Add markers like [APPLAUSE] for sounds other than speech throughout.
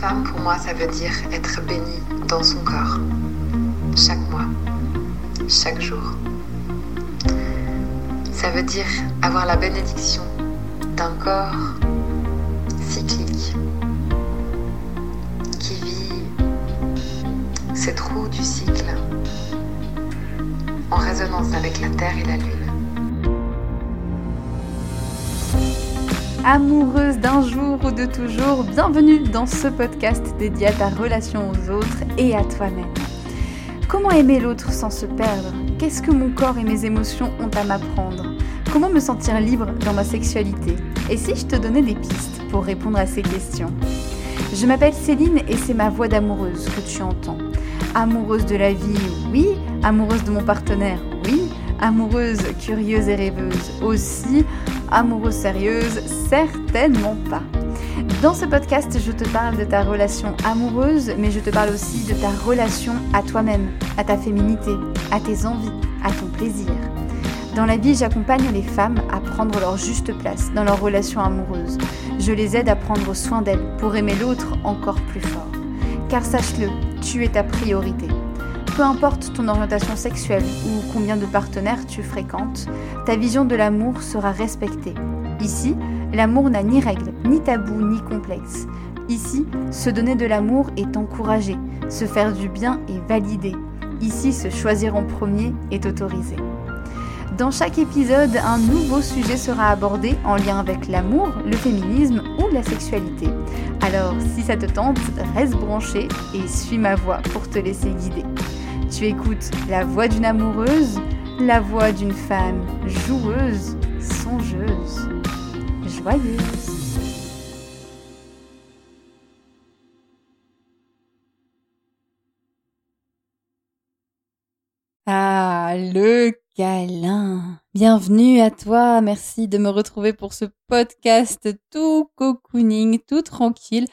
Femme, pour moi, ça veut dire être bénie dans son corps. Chaque mois, chaque jour. Ça veut dire avoir la bénédiction d'un corps cyclique qui vit ses trous du cycle en résonance avec la Terre et la Lune. Amoureuse d'un jour ou de toujours, bienvenue dans ce podcast dédié à ta relation aux autres et à toi-même. Comment aimer l'autre sans se perdre? Qu'est-ce que mon corps et mes émotions ont à m'apprendre? Comment me sentir libre dans ma sexualité? Et si je te donnais des pistes pour répondre à ces questions? Je m'appelle Céline et c'est ma voix d'amoureuse que tu entends. Amoureuse de la vie, oui. Amoureuse de mon partenaire, oui. Amoureuse, curieuse et rêveuse aussi amoureuse sérieuse Certainement pas. Dans ce podcast, je te parle de ta relation amoureuse, mais je te parle aussi de ta relation à toi-même, à ta féminité, à tes envies, à ton plaisir. Dans la vie, j'accompagne les femmes à prendre leur juste place dans leur relation amoureuse. Je les aide à prendre soin d'elles pour aimer l'autre encore plus fort. Car sache-le, tu es ta priorité. Peu importe ton orientation sexuelle ou combien de partenaires tu fréquentes, ta vision de l'amour sera respectée. Ici, l'amour n'a ni règles, ni tabous, ni complexes. Ici, se donner de l'amour est encouragé, se faire du bien est validé. Ici, se choisir en premier est autorisé. Dans chaque épisode, un nouveau sujet sera abordé en lien avec l'amour, le féminisme ou la sexualité. Alors, si ça te tente, reste branché et suis ma voix pour te laisser guider. Tu écoutes la voix d'une amoureuse, la voix d'une femme joueuse, songeuse, joyeuse. Ah, le câlin. Bienvenue à toi. Merci de me retrouver pour ce podcast tout cocooning, tout tranquille.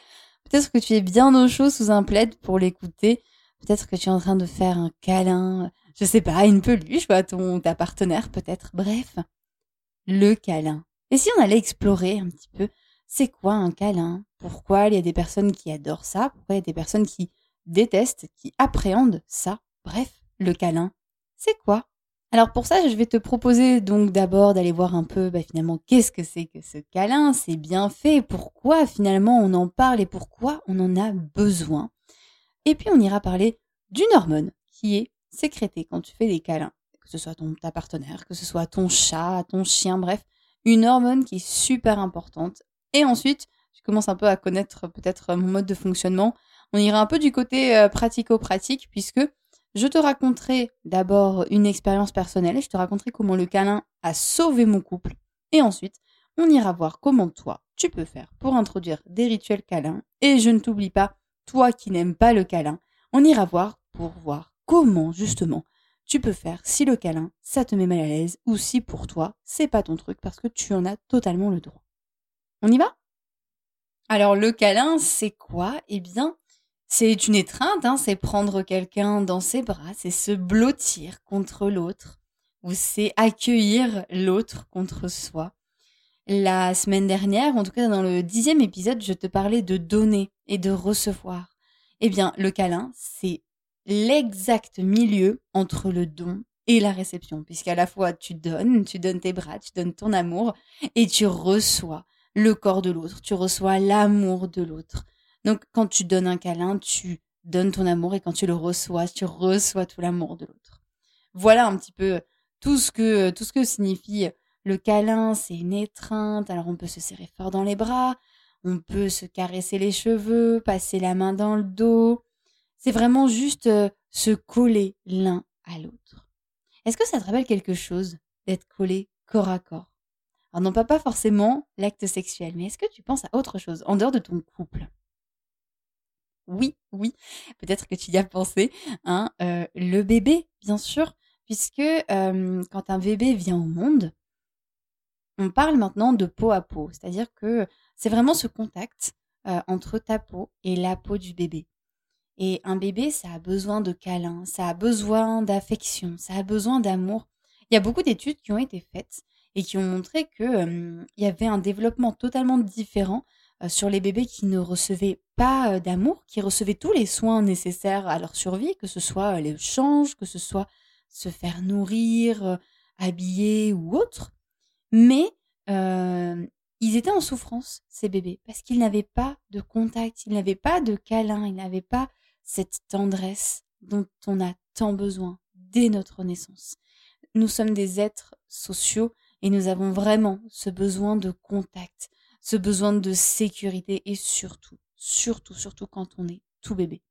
Peut-être que tu es bien au chaud sous un plaid pour l'écouter. Peut-être que tu es en train de faire un câlin, je sais pas, une peluche à ton ta partenaire peut-être. Bref, le câlin. Et si on allait explorer un petit peu, c'est quoi un câlin? Pourquoi il y a des personnes qui adorent ça? Pourquoi il y a des personnes qui détestent, qui appréhendent ça? Bref, le câlin, c'est quoi? Alors pour ça, je vais te proposer donc d'abord d'aller voir un peu bah, finalement qu'est-ce que c'est que ce câlin, c'est bien fait, pourquoi finalement on en parle et pourquoi on en a besoin? Et puis on ira parler d'une hormone qui est sécrétée quand tu fais des câlins, que ce soit ton, ta partenaire, que ce soit ton chat, ton chien, bref, une hormone qui est super importante. Et ensuite, tu commences un peu à connaître peut-être mon mode de fonctionnement. On ira un peu du côté euh, pratico-pratique puisque je te raconterai d'abord une expérience personnelle, je te raconterai comment le câlin a sauvé mon couple. Et ensuite, on ira voir comment toi, tu peux faire pour introduire des rituels câlins. Et je ne t'oublie pas toi qui n'aimes pas le câlin, on ira voir pour voir comment justement tu peux faire si le câlin ça te met mal à l'aise ou si pour toi c'est pas ton truc parce que tu en as totalement le droit. On y va? Alors le câlin c'est quoi? Eh bien c'est une étreinte, hein, c'est prendre quelqu'un dans ses bras, c'est se blottir contre l'autre ou c'est accueillir l'autre contre soi. La semaine dernière, en tout cas dans le dixième épisode, je te parlais de donner et de recevoir. Eh bien, le câlin, c'est l'exact milieu entre le don et la réception, puisqu'à la fois tu donnes, tu donnes tes bras, tu donnes ton amour, et tu reçois le corps de l'autre, tu reçois l'amour de l'autre. Donc quand tu donnes un câlin, tu donnes ton amour, et quand tu le reçois, tu reçois tout l'amour de l'autre. Voilà un petit peu tout ce que, tout ce que signifie le câlin, c'est une étreinte, alors on peut se serrer fort dans les bras, on peut se caresser les cheveux, passer la main dans le dos. C'est vraiment juste euh, se coller l'un à l'autre. Est-ce que ça te rappelle quelque chose d'être collé corps à corps? Alors non pas, forcément l'acte sexuel, mais est-ce que tu penses à autre chose en dehors de ton couple? Oui, oui, peut-être que tu y as pensé. Hein, euh, le bébé, bien sûr, puisque euh, quand un bébé vient au monde, on parle maintenant de peau à peau, c'est-à-dire que c'est vraiment ce contact euh, entre ta peau et la peau du bébé. Et un bébé, ça a besoin de câlins, ça a besoin d'affection, ça a besoin d'amour. Il y a beaucoup d'études qui ont été faites et qui ont montré qu'il y avait un développement totalement différent sur les bébés qui ne recevaient pas d'amour, qui recevaient tous les soins nécessaires à leur survie, que ce soit les changes, que ce soit se faire nourrir, habiller ou autre. Mais ils étaient en souffrance, ces bébés, parce qu'ils n'avaient pas de contact, ils n'avaient pas de câlin, ils n'avaient pas cette tendresse dont on a tant besoin dès notre naissance. Nous sommes des êtres sociaux et nous avons vraiment ce besoin de contact, ce besoin de sécurité et surtout, surtout, surtout quand on est tout bébé.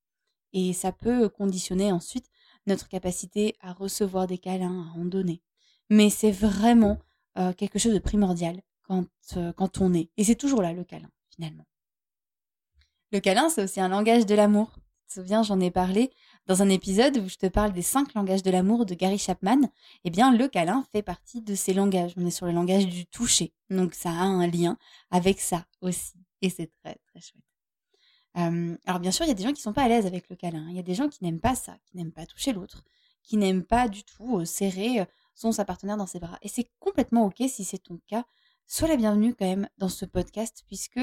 Et ça peut conditionner ensuite notre capacité à recevoir des câlins, à en donner. Mais c'est vraiment euh, quelque chose de primordial quand, euh, quand on est. Et c'est toujours là le câlin, finalement. Le câlin, c'est aussi un langage de l'amour. Tu te souviens, j'en ai parlé dans un épisode où je te parle des cinq langages de l'amour de Gary Chapman. Eh bien, le câlin fait partie de ces langages. On est sur le langage du toucher. Donc, ça a un lien avec ça aussi. Et c'est très, très chouette. Euh, alors, bien sûr, il y a des gens qui sont pas à l'aise avec le câlin. Il y a des gens qui n'aiment pas ça, qui n'aiment pas toucher l'autre, qui n'aiment pas du tout serrer son sa partenaire dans ses bras. Et c'est complètement ok si c'est ton cas sois la bienvenue quand même dans ce podcast puisque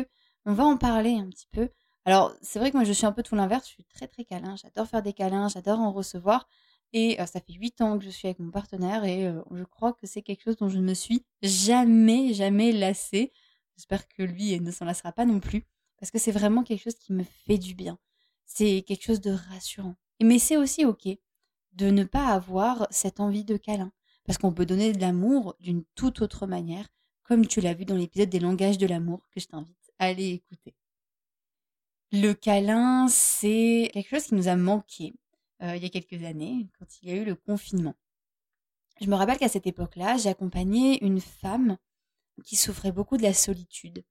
on va en parler un petit peu. Alors, c'est vrai que moi je suis un peu tout l'inverse, je suis très très câlin, j'adore faire des câlins, j'adore en recevoir et euh, ça fait huit ans que je suis avec mon partenaire et euh, je crois que c'est quelque chose dont je ne me suis jamais jamais lassée. J'espère que lui ne s'en lassera pas non plus parce que c'est vraiment quelque chose qui me fait du bien. C'est quelque chose de rassurant. Mais c'est aussi OK de ne pas avoir cette envie de câlin parce qu'on peut donner de l'amour d'une toute autre manière comme tu l'as vu dans l'épisode des langages de l'amour que je t'invite à aller écouter. Le câlin, c'est quelque chose qui nous a manqué euh, il y a quelques années, quand il y a eu le confinement. Je me rappelle qu'à cette époque-là, j'ai accompagné une femme qui souffrait beaucoup de la solitude,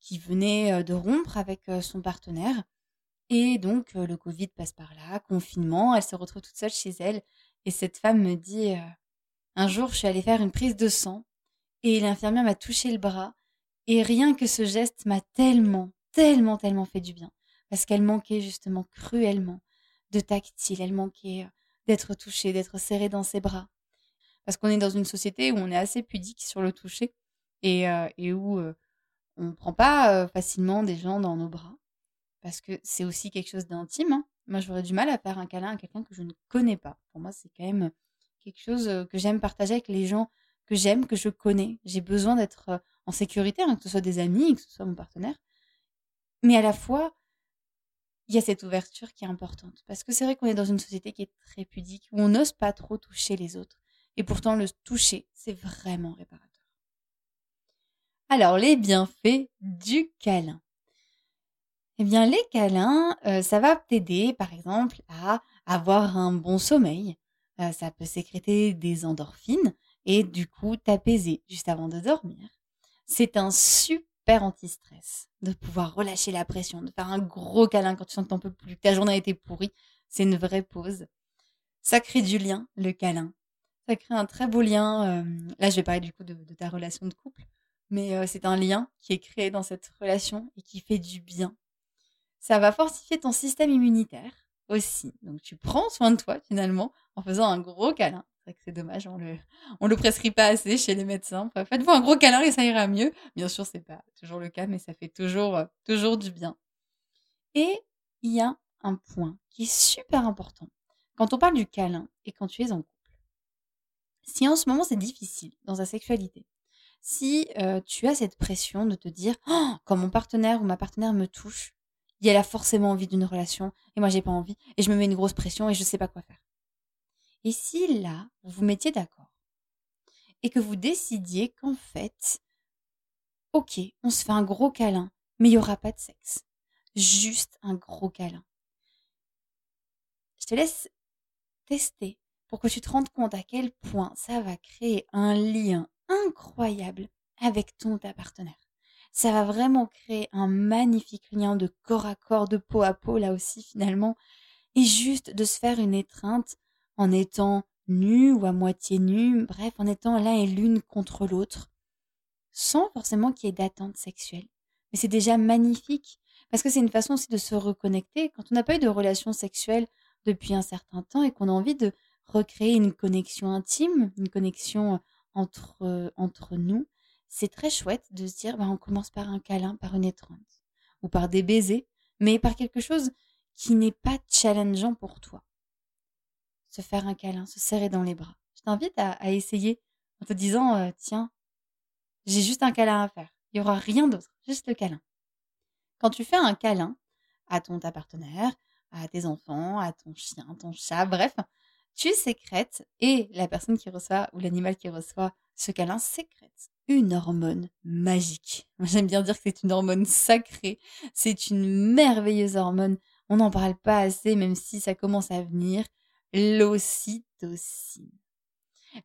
qui venait euh, de rompre avec euh, son partenaire. Et donc, le Covid passe par là, confinement, elle se retrouve toute seule chez elle. Et cette femme me dit, un jour, je suis allée faire une prise de sang et l'infirmière m'a touché le bras. Et rien que ce geste m'a tellement, tellement, tellement fait du bien. Parce qu'elle manquait justement cruellement de tactile. Elle manquait euh, d'être touchée, d'être serrée dans ses bras. Parce qu'on est dans une société où on est assez pudique sur le toucher et, euh, où euh, on ne prend pas facilement des gens dans nos bras. Parce que c'est aussi quelque chose d'intime. Hein. Moi, j'aurais du mal à faire un câlin à quelqu'un que je ne connais pas. Pour moi, c'est quand même quelque chose que j'aime partager avec les gens que j'aime, que je connais. J'ai besoin d'être euh, en sécurité, hein, que ce soit des amis, que ce soit mon partenaire. Mais à la fois, il y a cette ouverture qui est importante. Parce que c'est vrai qu'on est dans une société qui est très pudique, où on n'ose pas trop toucher les autres. Et pourtant, le toucher, c'est vraiment réparateur. Alors, les bienfaits du câlin. Eh bien, les câlins, euh, ça va t'aider, par exemple, à avoir un bon sommeil. Ça peut sécréter des endorphines et du coup t'apaiser juste avant de dormir. C'est un super anti-stress de pouvoir relâcher la pression, de faire un gros câlin quand tu sens que t'en peux plus, que ta journée a été pourrie. C'est une vraie pause. Ça crée du lien, le câlin. Ça crée un très beau lien. Là, je vais parler du coup de, ta relation de couple, mais c'est un lien qui est créé dans cette relation et qui fait du bien. Ça va fortifier ton système immunitaire aussi. Donc tu prends soin de toi finalement en faisant un gros câlin c'est que c'est dommage, on le, on le prescrit pas assez chez les médecins. Faites-vous un gros câlin et ça ira mieux. Bien sûr, c'est pas toujours le cas, mais ça fait toujours, euh, toujours du bien. Et il y a un point qui est super important quand on parle du câlin et quand tu es en couple. Si en ce moment c'est difficile dans ta sexualité, si euh, tu as cette pression de te dire oh, quand mon partenaire ou ma partenaire me touche, il a forcément envie d'une relation et moi j'ai pas envie et je me mets une grosse pression et je sais pas quoi faire. Et si là, vous vous mettiez d'accord et que vous décidiez qu'en fait, ok, on se fait un gros câlin, mais il n'y aura pas de sexe. Juste un gros câlin. Je te laisse tester pour que tu te rendes compte à quel point ça va créer un lien incroyable avec ton ta partenaire. Ça va vraiment créer un magnifique lien de corps à corps, de peau à peau là aussi finalement, et juste de se faire une étreinte en étant nu ou à moitié nu, bref, en étant l'un et l'une contre l'autre, sans forcément qu'il y ait d'attente sexuelle. Mais c'est déjà magnifique, parce que c'est une façon aussi de se reconnecter. Quand on n'a pas eu de relation sexuelle depuis un certain temps et qu'on a envie de recréer une connexion intime, une connexion entre, entre nous, c'est très chouette de se dire, bah, on commence par un câlin, par une étreinte. ou par des baisers, mais par quelque chose qui n'est pas challengeant pour toi. Se faire un câlin, se serrer dans les bras. Je t'invite à, essayer en te disant, euh, tiens, j'ai juste un câlin à faire. Il y aura rien d'autre, juste le câlin. Quand tu fais un câlin à ton ta partenaire, à tes enfants, à ton chien, ton chat, bref, tu sécrètes et la personne qui reçoit ou l'animal qui reçoit ce câlin sécrète une hormone magique. [LAUGHS] J'aime bien dire que c'est une hormone sacrée, c'est une merveilleuse hormone. On n'en parle pas assez, même si ça commence à venir. L'ocytocine.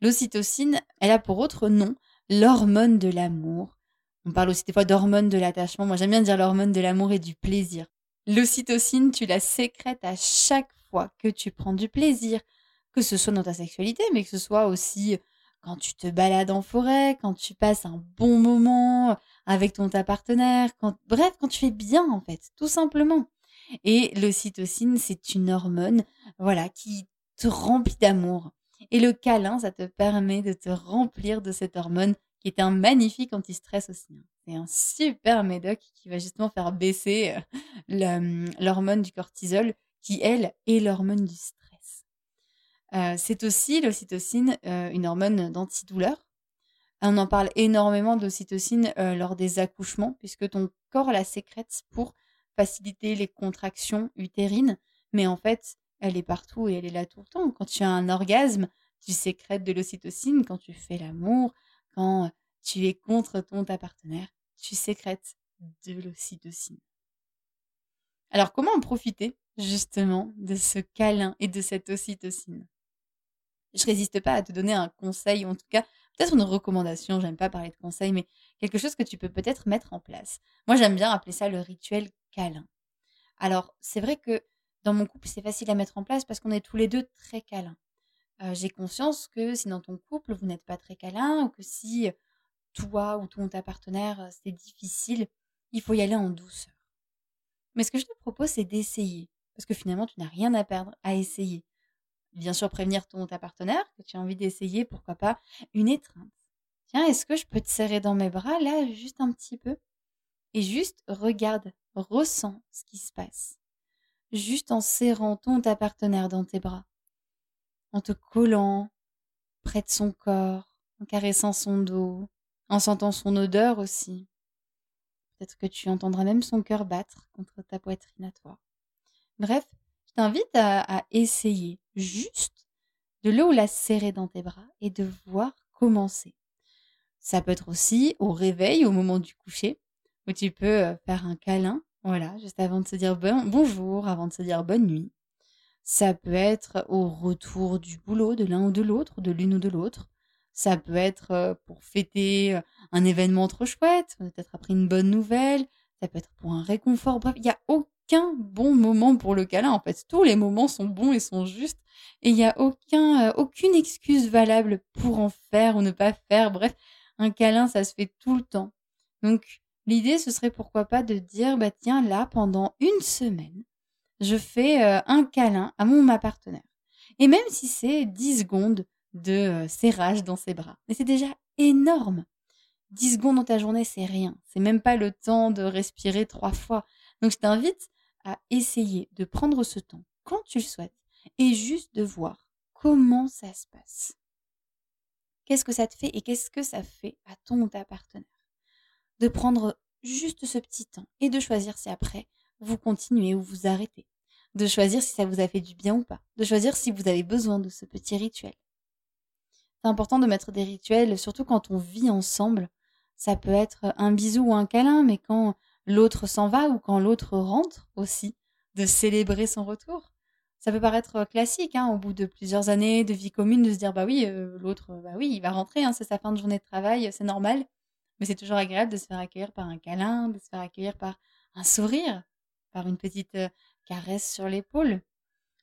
L'ocytocine, elle a pour autre nom l'hormone de l'amour. On parle aussi des fois d'hormone de l'attachement. Moi, j'aime bien dire l'hormone de l'amour et du plaisir. L'ocytocine, tu la sécrètes à chaque fois que tu prends du plaisir, que ce soit dans ta sexualité, mais que ce soit aussi quand tu te balades en forêt, quand tu passes un bon moment avec ton ta partenaire, bref, quand tu fais bien, en fait, tout simplement. Et l'ocytocine, c'est une hormone, voilà, qui te remplit d'amour. Et le câlin, ça te permet de te remplir de cette hormone qui est un magnifique anti-stress aussi. Hein. C'est un super médoc qui va justement faire baisser euh, l'hormone du cortisol, qui elle est l'hormone du stress. Euh, c'est aussi l'ocytocine, euh, une hormone d'antidouleur. On en parle énormément d'ocytocine lors des accouchements, puisque ton corps la sécrète pour faciliter les contractions utérines. Mais en fait, elle est partout et elle est là tout le temps. Quand tu as un orgasme, tu sécrètes de l'ocytocine. Quand tu fais l'amour, quand tu es contre ton ta partenaire, tu sécrètes de l'ocytocine. Alors comment en profiter justement de ce câlin et de cette ocytocine? Je résiste pas à te donner un conseil, ou en tout cas peut-être une recommandation, j'aime pas parler de conseil, mais quelque chose que tu peux peut-être mettre en place. Moi j'aime bien appeler ça le rituel câlin. Alors c'est vrai que dans mon couple c'est facile à mettre en place parce qu'on est tous les deux très câlins. Euh, j'ai conscience que si dans ton couple vous n'êtes pas très câlin ou que si toi ou ton ta partenaire c'est difficile, il faut y aller en douceur. Mais ce que je te propose c'est d'essayer parce que finalement tu n'as rien à perdre à essayer. Bien sûr prévenir ton ta partenaire que tu as envie d'essayer pourquoi pas une étreinte. Tiens, est-ce que je peux te serrer dans mes bras là juste un petit peu? Et juste regarde, ressens ce qui se passe. Juste en serrant ton ta partenaire dans tes bras en te collant près de son corps, en caressant son dos, en sentant son odeur aussi. Peut-être que tu entendras même son cœur battre contre ta poitrine à toi. Bref, je t'invite à, essayer juste de le ou la serrer dans tes bras et de voir commencer. Ça peut être aussi au réveil, au moment du coucher, où tu peux euh, faire un câlin, voilà, juste avant de se dire bon, bonjour, avant de se dire bonne nuit. Ça peut être au retour du boulot de l'un ou de l'autre, de l'une ou de l'autre. Ça peut être euh, pour fêter euh, un événement trop chouette, peut-être après une bonne nouvelle. Ça peut être pour un réconfort. Bref, il n'y a aucun bon moment pour le câlin. En fait, tous les moments sont bons et sont justes. Et il n'y a aucun, euh, aucune excuse valable pour en faire ou ne pas faire. Bref, un câlin, ça se fait tout le temps. Donc, l'idée, ce serait pourquoi pas de dire, bah tiens, là, pendant une semaine, je fais euh, un câlin à mon ma partenaire. Et même si c'est 10 secondes de euh, serrage dans ses bras, mais c'est déjà énorme. 10 secondes dans ta journée, c'est rien. C'est même pas le temps de respirer trois fois. Donc je t'invite à essayer de prendre ce temps quand tu le souhaites et juste de voir comment ça se passe. Qu'est-ce que ça te fait et qu'est-ce que ça fait à ton ou ta partenaire? De prendre juste ce petit temps et de choisir si après vous continuez ou vous arrêtez de choisir si ça vous a fait du bien ou pas, de choisir si vous avez besoin de ce petit rituel. C'est important de mettre des rituels, surtout quand on vit ensemble. Ça peut être un bisou ou un câlin, mais quand l'autre s'en va ou quand l'autre rentre aussi, de célébrer son retour. Ça peut paraître classique, hein, au bout de plusieurs années de vie commune, de se dire bah oui, euh, l'autre, bah oui, il va rentrer, hein, c'est sa fin de journée de travail, c'est normal. Mais c'est toujours agréable de se faire accueillir par un câlin, de se faire accueillir par un sourire, par une petite euh, caresse sur l'épaule.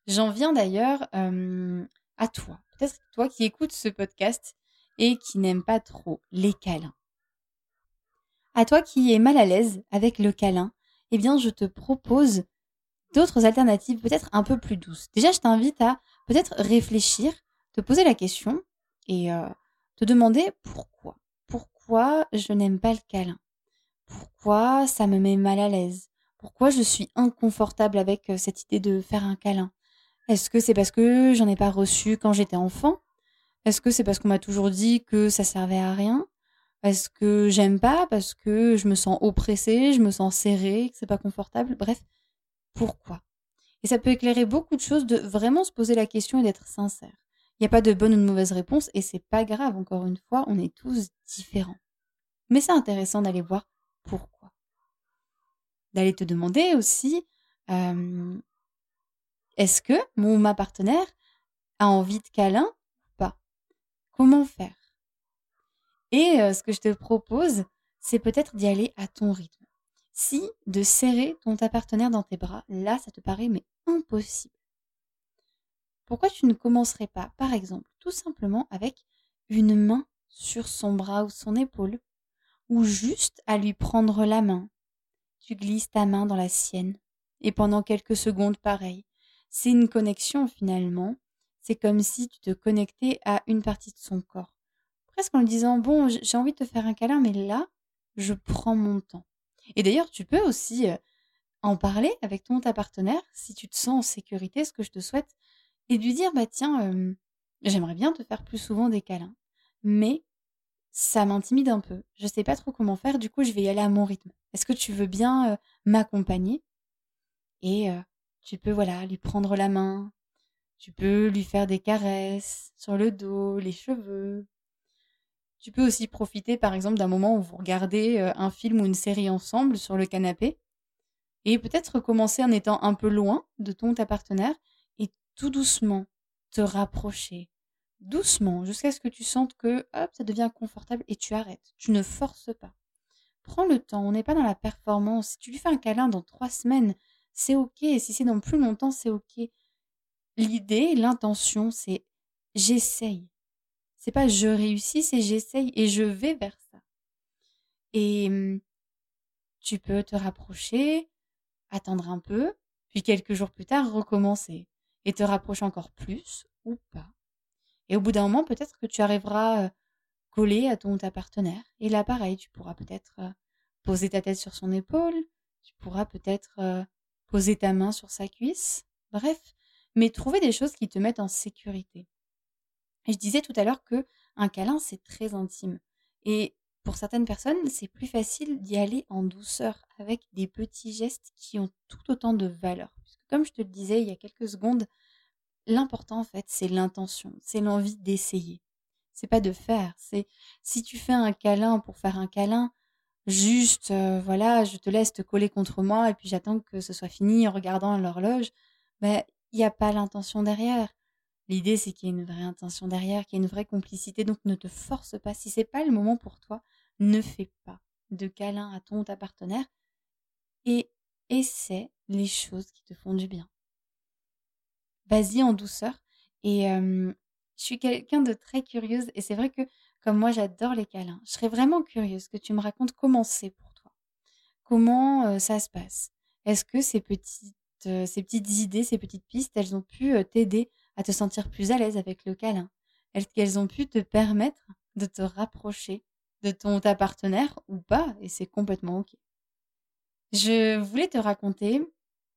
J'en viens d'ailleurs à toi. Peut-être toi qui écoutes ce podcast et qui n'aime pas trop les câlins. À toi qui es mal à l'aise avec le câlin, eh bien je te propose d'autres alternatives peut-être un peu plus douces. Déjà, je t'invite à peut-être réfléchir, te poser la question et euh, te demander pourquoi. Pourquoi je n'aime pas le câlin? Pourquoi ça me met mal à l'aise? Pourquoi je suis inconfortable avec euh, cette idée de faire un câlin? Est-ce que c'est parce que j'en ai pas reçu quand j'étais enfant? Est-ce que c'est parce qu'on m'a toujours dit que ça servait à rien? Est-ce que j'aime pas Parce que je me sens oppressée, je me sens serrée, que c'est pas confortable Bref, pourquoi? Et ça peut éclairer beaucoup de choses de vraiment se poser la question et d'être sincère. Il n'y a pas de bonne ou de mauvaise réponse et c'est pas grave, encore une fois, on est tous différents. Mais c'est intéressant d'aller voir pourquoi. D'aller te demander aussi, euh, est-ce que mon ma partenaire a envie de câlin ou pas? Comment faire? Et euh, ce que je te propose, c'est peut-être d'y aller à ton rythme. Si de serrer ton ta partenaire dans tes bras, là, ça te paraît impossible. Pourquoi tu ne commencerais pas, par exemple, tout simplement avec une main sur son bras ou son épaule, ou juste à lui prendre la main? Tu glisses ta main dans la sienne, et pendant quelques secondes pareil. C'est une connexion finalement. C'est comme si tu te connectais à une partie de son corps. Presque en lui disant, bon, j'ai envie de te faire un câlin, mais là, je prends mon temps. Et d'ailleurs, tu peux aussi euh, en parler avec ton partenaire si tu te sens en sécurité, ce que je te souhaite, et lui dire bah tiens, j'aimerais bien te faire plus souvent des câlins, mais ça m'intimide un peu. Je sais pas trop comment faire, du coup je vais y aller à mon rythme. Est-ce que tu veux bien m'accompagner? Et tu peux voilà lui prendre la main, tu peux lui faire des caresses sur le dos, les cheveux. Tu peux aussi profiter par exemple d'un moment où vous regardez un film ou une série ensemble sur le canapé et peut-être commencer en étant un peu loin de ton ta partenaire tout doucement te rapprocher, doucement, jusqu'à ce que tu sentes que, hop, ça devient confortable et tu arrêtes. Tu ne forces pas. Prends le temps, on n'est pas dans la performance. Si tu lui fais un câlin dans trois semaines, c'est ok. Si c'est dans plus longtemps, c'est ok. L'idée, l'intention, c'est j'essaye. Pas je réussis, c'est j'essaye et je vais vers ça. Et hum, tu peux te rapprocher, attendre un peu, puis quelques jours plus tard recommencer et te rapprocher encore plus ou pas. Et au bout d'un moment, peut-être que tu arriveras euh, collé à ton ta partenaire. Et là, pareil, tu pourras peut-être euh, poser ta tête sur son épaule, tu pourras peut-être euh, poser ta main sur sa cuisse. Bref, mais trouver des choses qui te mettent en sécurité. Je disais tout à l'heure que un câlin, c'est très intime. Et pour certaines personnes, c'est plus facile d'y aller en douceur, avec des petits gestes qui ont tout autant de valeur. Comme je te le disais il y a quelques secondes, l'important en fait, c'est l'intention, c'est l'envie d'essayer. C'est pas de faire, c'est si tu fais un câlin pour faire un câlin, juste euh, voilà, je te laisse te coller contre moi et puis j'attends que ce soit fini en regardant l'horloge, ben il n'y a pas l'intention derrière. L'idée c'est qu'il y ait une vraie intention derrière, qu'il y ait une vraie complicité, donc ne te force pas. Si c'est pas le moment pour toi, ne fais pas de câlin à ton ou ta partenaire et essaie les choses qui te font du bien. Vas-y en douceur. Et je suis quelqu'un de très curieuse et c'est vrai que comme moi j'adore les câlins, je serais vraiment curieuse que tu me racontes comment c'est pour toi. Comment ça se passe? Est-ce que ces petites, ces petites idées, ces petites pistes, elles ont pu t'aider à te sentir plus à l'aise avec le câlin Est-ce qu'elles ont pu te permettre de te rapprocher de ton ta partenaire ou pas? Et c'est complètement ok. Je voulais te raconter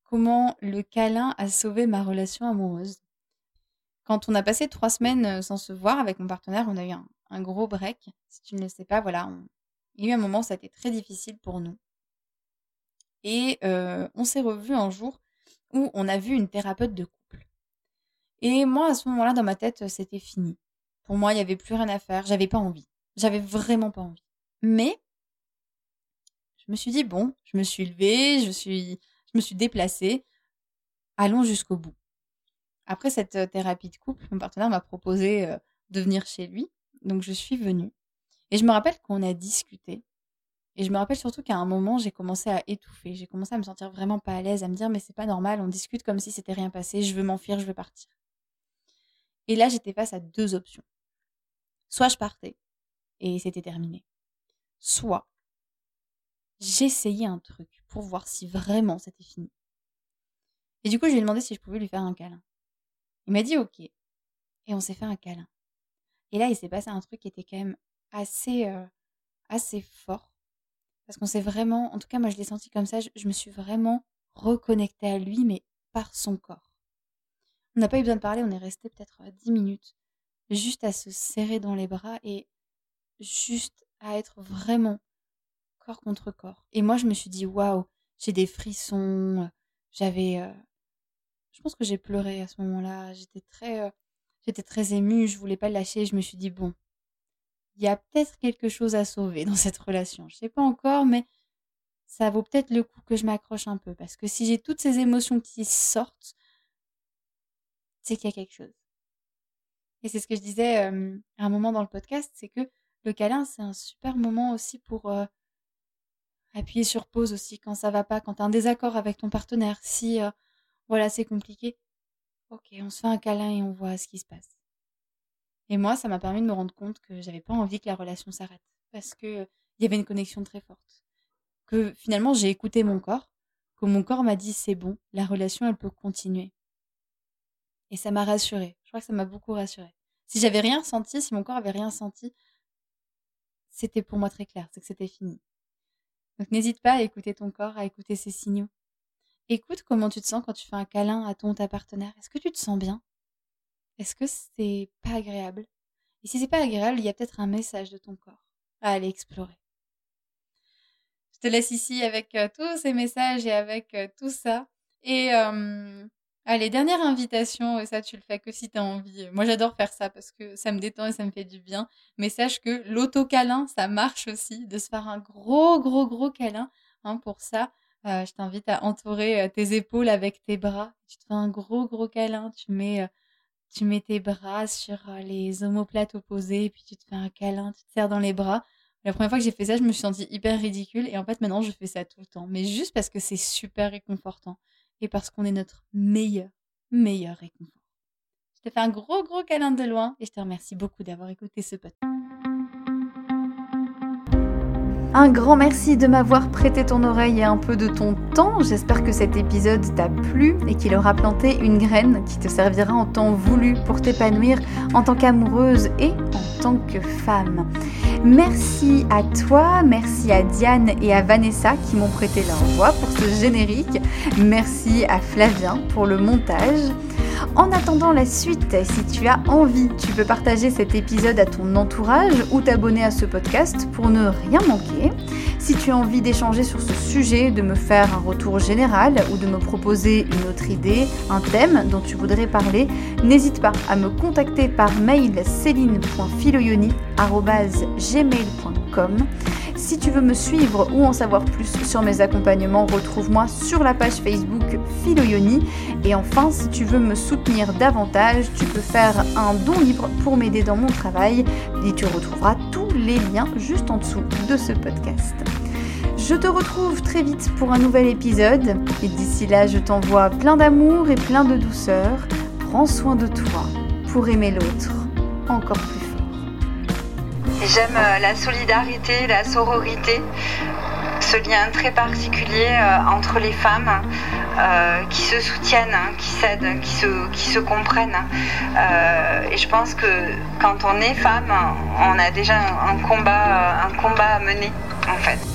comment le câlin a sauvé ma relation amoureuse. Quand on a passé trois semaines euh, sans se voir avec mon partenaire, on a eu un, gros break. Si tu ne le sais pas, voilà, il y a eu un moment où ça a été très difficile pour nous. Et euh, on s'est revu un jour où on a vu une thérapeute de couple. Et moi, à ce moment-là, dans ma tête, c'était fini. Pour moi, il n'y avait plus rien à faire. J'avais pas envie. J'avais vraiment pas envie. Mais je me suis dit bon, je me suis levée, je suis, je me suis déplacée. Allons jusqu'au bout. Après cette euh, thérapie de couple, mon partenaire m'a proposé euh, de venir chez lui, donc je suis venue. Et je me rappelle qu'on a discuté. Et je me rappelle surtout qu'à un moment, j'ai commencé à étouffer. J'ai commencé à me sentir vraiment pas à l'aise, à me dire mais c'est pas normal, on discute comme si c'était rien passé, je veux m'enfuir, je veux partir. Et là, j'étais face à deux options. Soit je partais et c'était terminé. Soit j'essayais un truc pour voir si vraiment c'était fini. Et du coup, je lui ai demandé si je pouvais lui faire un câlin. Il m'a dit ok. Et on s'est fait un câlin. Et là, il s'est passé un truc qui était quand même assez, euh, assez fort. Parce qu'on s'est vraiment, en tout cas moi je l'ai senti comme ça, je, me suis vraiment reconnectée à lui, mais par son corps. On n'a pas eu besoin de parler, on est resté peut-être dix minutes, juste à se serrer dans les bras et juste à être vraiment corps contre corps. Et moi je me suis dit, waouh, j'ai des frissons, j'avais... Euh, je pense que j'ai pleuré à ce moment-là, j'étais très... Euh, j'étais très émue, je voulais pas le lâcher, je me suis dit, bon, il y a peut-être quelque chose à sauver dans cette relation. Je sais pas encore, mais ça vaut peut-être le coup que je m'accroche un peu. Parce que si j'ai toutes ces émotions qui sortent, c'est qu'il y a quelque chose. Et c'est ce que je disais à un moment dans le podcast, c'est que le câlin, c'est un super moment aussi pour appuyer sur pause aussi quand ça va pas, quand tu as un désaccord avec ton partenaire. Si, voilà, c'est compliqué. Ok, on se fait un câlin et on voit ce qui se passe. Et moi, ça m'a permis de me rendre compte que j'avais pas envie que la relation s'arrête parce que il y avait une connexion très forte. Que finalement, j'ai écouté mon corps, que mon corps m'a dit c'est bon, la relation elle peut continuer. Et ça m'a rassurée. Je crois que ça m'a beaucoup rassurée. Si j'avais rien senti, si mon corps avait rien senti, c'était pour moi très clair, c'est que c'était fini. Donc n'hésite pas à écouter ton corps, à écouter ses signaux. Écoute comment tu te sens quand tu fais un câlin à ton ta partenaire. Est-ce que tu te sens bien? Est-ce que c'est pas agréable? Et si c'est pas agréable, il y a peut-être un message de ton corps à aller explorer. Je te laisse ici avec euh, tous ces messages et avec euh, tout ça. Et allez, dernière invitation, et ça tu le fais que si tu as envie. Moi j'adore faire ça parce que ça me détend et ça me fait du bien. Mais sache que l'auto-câlin, ça marche aussi, de se faire un gros, gros, gros câlin. Hein, pour ça, euh, je t'invite à entourer tes épaules avec tes bras. Tu te fais un gros, gros câlin, tu mets mets tes bras sur euh, les omoplates opposées, puis tu te fais un câlin, tu te serres dans les bras. La première fois que j'ai fait ça, je me suis sentie hyper ridicule, et en fait maintenant je fais ça tout le temps, mais juste parce que c'est super réconfortant, et parce qu'on est notre meilleur, meilleur réconfort. Je te fais un gros gros câlin de loin, et je te remercie beaucoup d'avoir écouté ce podcast. Un grand merci de m'avoir prêté ton oreille et un peu de ton temps. J'espère que cet épisode t'a plu et qu'il aura planté une graine qui te servira en temps voulu pour t'épanouir en tant qu'amoureuse et en tant que femme. Merci à toi, merci à Diane et à Vanessa qui m'ont prêté leur voix pour ce générique. Merci à Flavien pour le montage. En attendant la suite, si tu as envie, tu peux partager cet épisode à ton entourage ou t'abonner à ce podcast pour ne rien manquer. Si tu as envie d'échanger sur ce sujet, de me faire un retour général ou de me proposer une autre idée, un thème dont tu voudrais parler, n'hésite pas à me contacter par mail céline.filoyoni.gmail.com si tu veux me suivre ou en savoir plus sur mes accompagnements, retrouve-moi sur la page Facebook Philoyoni. Et enfin, si tu veux me soutenir davantage, tu peux faire un don libre pour m'aider dans mon travail et tu retrouveras tous les liens juste en dessous de ce podcast. Je te retrouve très vite pour un nouvel épisode et d'ici là, je t'envoie plein d'amour et plein de douceur. Prends soin de toi pour aimer l'autre encore plus. J'aime euh, la solidarité, la sororité, ce lien très particulier euh, entre les femmes euh, qui se soutiennent, qui s'aident, qui se, qui se comprennent. et je pense que quand on est femme, on a déjà un combat, un combat à mener en fait.